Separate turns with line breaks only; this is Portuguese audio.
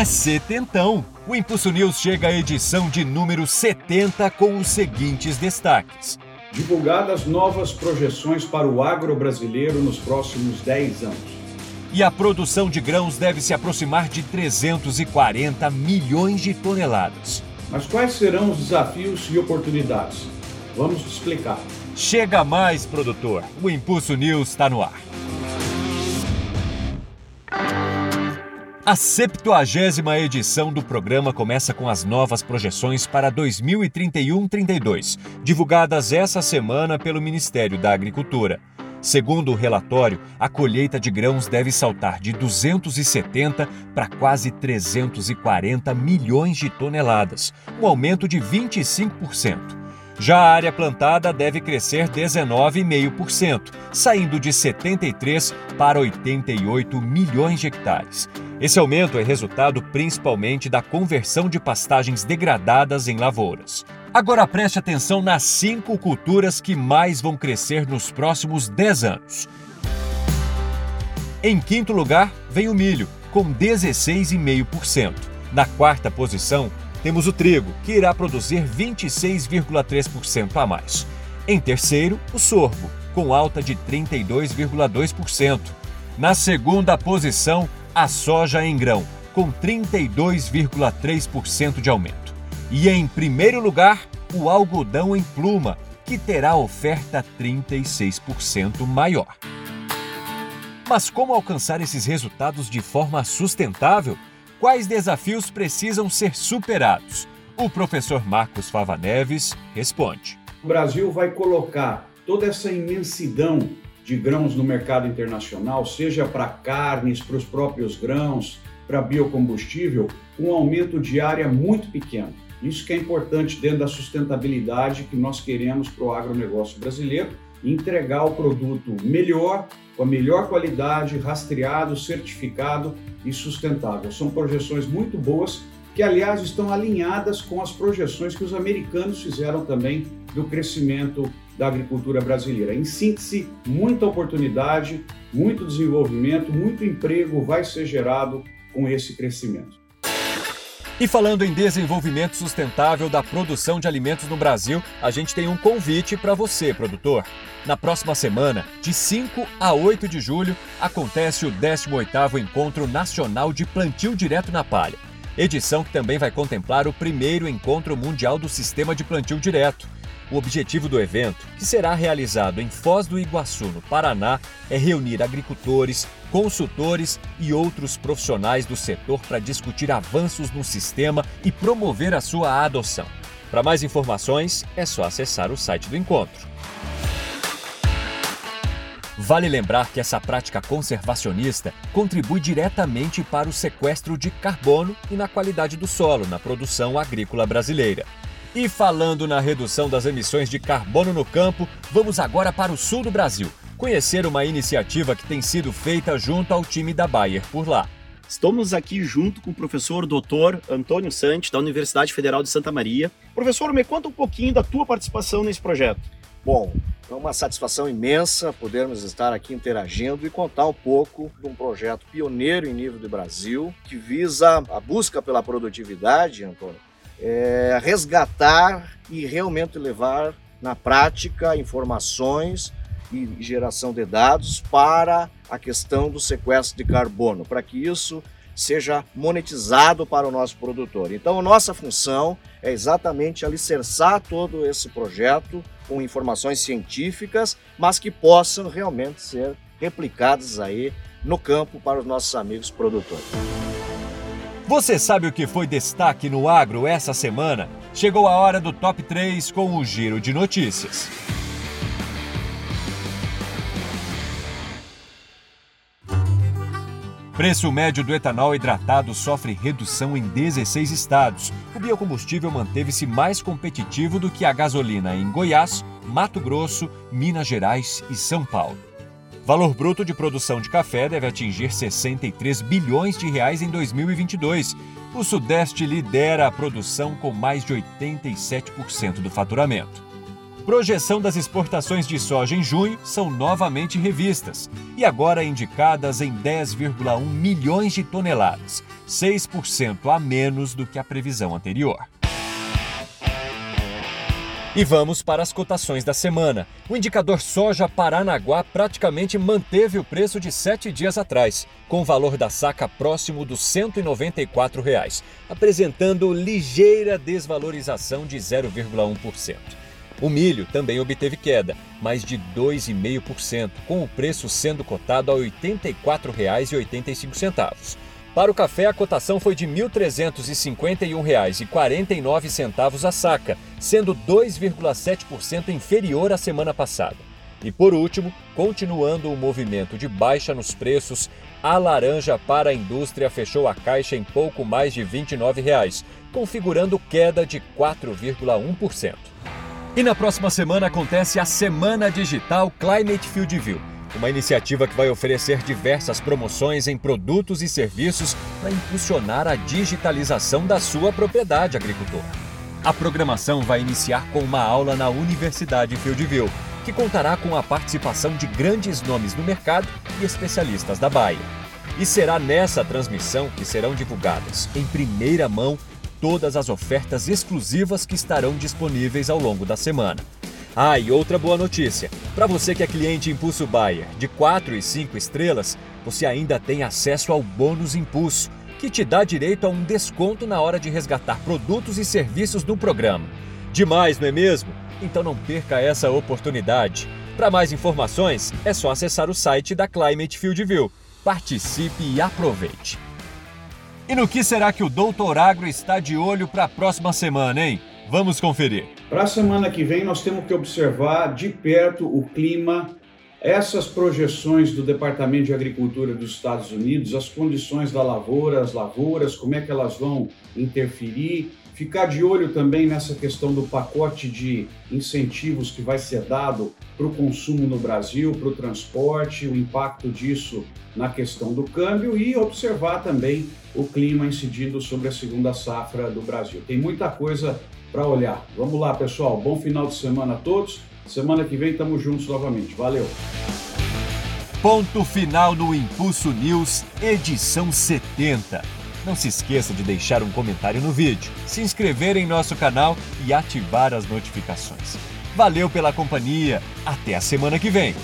é setentão. O Impulso News chega à edição de número 70 com os seguintes destaques.
Divulgadas novas projeções para o agro brasileiro nos próximos 10 anos.
E a produção de grãos deve se aproximar de 340 milhões de toneladas.
Mas quais serão os desafios e oportunidades? Vamos explicar.
Chega mais, produtor. O Impulso News está no ar. A 70 edição do programa começa com as novas projeções para 2031-32, divulgadas essa semana pelo Ministério da Agricultura. Segundo o relatório, a colheita de grãos deve saltar de 270 para quase 340 milhões de toneladas, um aumento de 25%. Já a área plantada deve crescer 19,5%, saindo de 73 para 88 milhões de hectares. Esse aumento é resultado principalmente da conversão de pastagens degradadas em lavouras. Agora preste atenção nas cinco culturas que mais vão crescer nos próximos 10 anos. Em quinto lugar, vem o milho, com 16,5%. Na quarta posição, temos o trigo, que irá produzir 26,3% a mais. Em terceiro, o sorgo, com alta de 32,2%. Na segunda posição, a soja em grão, com 32,3% de aumento. E em primeiro lugar, o algodão em pluma, que terá oferta 36% maior. Mas como alcançar esses resultados de forma sustentável? Quais desafios precisam ser superados? O professor Marcos Fava Neves responde.
O Brasil vai colocar toda essa imensidão de grãos no mercado internacional, seja para carnes, para os próprios grãos, para biocombustível, um aumento de área muito pequeno. Isso que é importante dentro da sustentabilidade que nós queremos para o agronegócio brasileiro, entregar o produto melhor, com a melhor qualidade, rastreado, certificado e sustentável. São projeções muito boas que, aliás, estão alinhadas com as projeções que os americanos fizeram também do crescimento da agricultura brasileira. Em síntese, muita oportunidade, muito desenvolvimento, muito emprego vai ser gerado com esse crescimento.
E falando em desenvolvimento sustentável da produção de alimentos no Brasil, a gente tem um convite para você, produtor. Na próxima semana, de 5 a 8 de julho, acontece o 18º Encontro Nacional de Plantio Direto na Palha. Edição que também vai contemplar o primeiro encontro mundial do sistema de plantio direto. O objetivo do evento, que será realizado em Foz do Iguaçu, no Paraná, é reunir agricultores, consultores e outros profissionais do setor para discutir avanços no sistema e promover a sua adoção. Para mais informações, é só acessar o site do encontro. Vale lembrar que essa prática conservacionista contribui diretamente para o sequestro de carbono e na qualidade do solo na produção agrícola brasileira. E falando na redução das emissões de carbono no campo, vamos agora para o sul do Brasil, conhecer uma iniciativa que tem sido feita junto ao time da Bayer por lá.
Estamos aqui junto com o professor doutor Antônio Santi, da Universidade Federal de Santa Maria. Professor, me conta um pouquinho da tua participação nesse projeto.
Bom, é uma satisfação imensa podermos estar aqui interagindo e contar um pouco de um projeto pioneiro em nível do Brasil, que visa a busca pela produtividade, Antônio, é, resgatar e realmente levar na prática informações e geração de dados para a questão do sequestro de carbono, para que isso seja monetizado para o nosso produtor. Então, nossa função é exatamente alicerçar todo esse projeto com informações científicas, mas que possam realmente ser replicadas aí no campo para os nossos amigos produtores.
Você sabe o que foi destaque no agro essa semana? Chegou a hora do top 3 com o giro de notícias. Preço médio do etanol hidratado sofre redução em 16 estados. O biocombustível manteve-se mais competitivo do que a gasolina em Goiás, Mato Grosso, Minas Gerais e São Paulo. Valor bruto de produção de café deve atingir 63 bilhões de reais em 2022. O Sudeste lidera a produção com mais de 87% do faturamento. Projeção das exportações de soja em junho são novamente revistas e agora indicadas em 10,1 milhões de toneladas, 6% a menos do que a previsão anterior. E vamos para as cotações da semana. O indicador soja Paranaguá praticamente manteve o preço de sete dias atrás, com o valor da saca próximo dos 194 reais, apresentando ligeira desvalorização de 0,1%. O milho também obteve queda, mais de 2,5%, com o preço sendo cotado a R$ 84,85. Para o café, a cotação foi de R$ 1.351,49 a saca, sendo 2,7% inferior à semana passada. E por último, continuando o movimento de baixa nos preços, a laranja para a indústria fechou a caixa em pouco mais de 29 reais, configurando queda de 4,1%. E na próxima semana acontece a Semana Digital Climate Field View uma iniciativa que vai oferecer diversas promoções em produtos e serviços para impulsionar a digitalização da sua propriedade, agricultor. A programação vai iniciar com uma aula na Universidade Fieldville, que contará com a participação de grandes nomes do mercado e especialistas da Bahia. E será nessa transmissão que serão divulgadas, em primeira mão, todas as ofertas exclusivas que estarão disponíveis ao longo da semana. Ah, e outra boa notícia. Para você que é cliente Impulso Bayer de 4 e 5 estrelas, você ainda tem acesso ao bônus Impulso, que te dá direito a um desconto na hora de resgatar produtos e serviços do programa. Demais, não é mesmo? Então não perca essa oportunidade. Para mais informações, é só acessar o site da Climate Field View. Participe e aproveite. E no que será que o Doutor Agro está de olho para a próxima semana, hein? Vamos conferir.
Para a semana que vem, nós temos que observar de perto o clima, essas projeções do Departamento de Agricultura dos Estados Unidos, as condições da lavoura, as lavouras, como é que elas vão interferir. Ficar de olho também nessa questão do pacote de incentivos que vai ser dado para o consumo no Brasil, para o transporte, o impacto disso na questão do câmbio e observar também o clima incidindo sobre a segunda safra do Brasil. Tem muita coisa para olhar. Vamos lá, pessoal. Bom final de semana a todos. Semana que vem estamos juntos novamente. Valeu.
Ponto final no Impulso News, edição 70. Não se esqueça de deixar um comentário no vídeo, se inscrever em nosso canal e ativar as notificações. Valeu pela companhia. Até a semana que vem.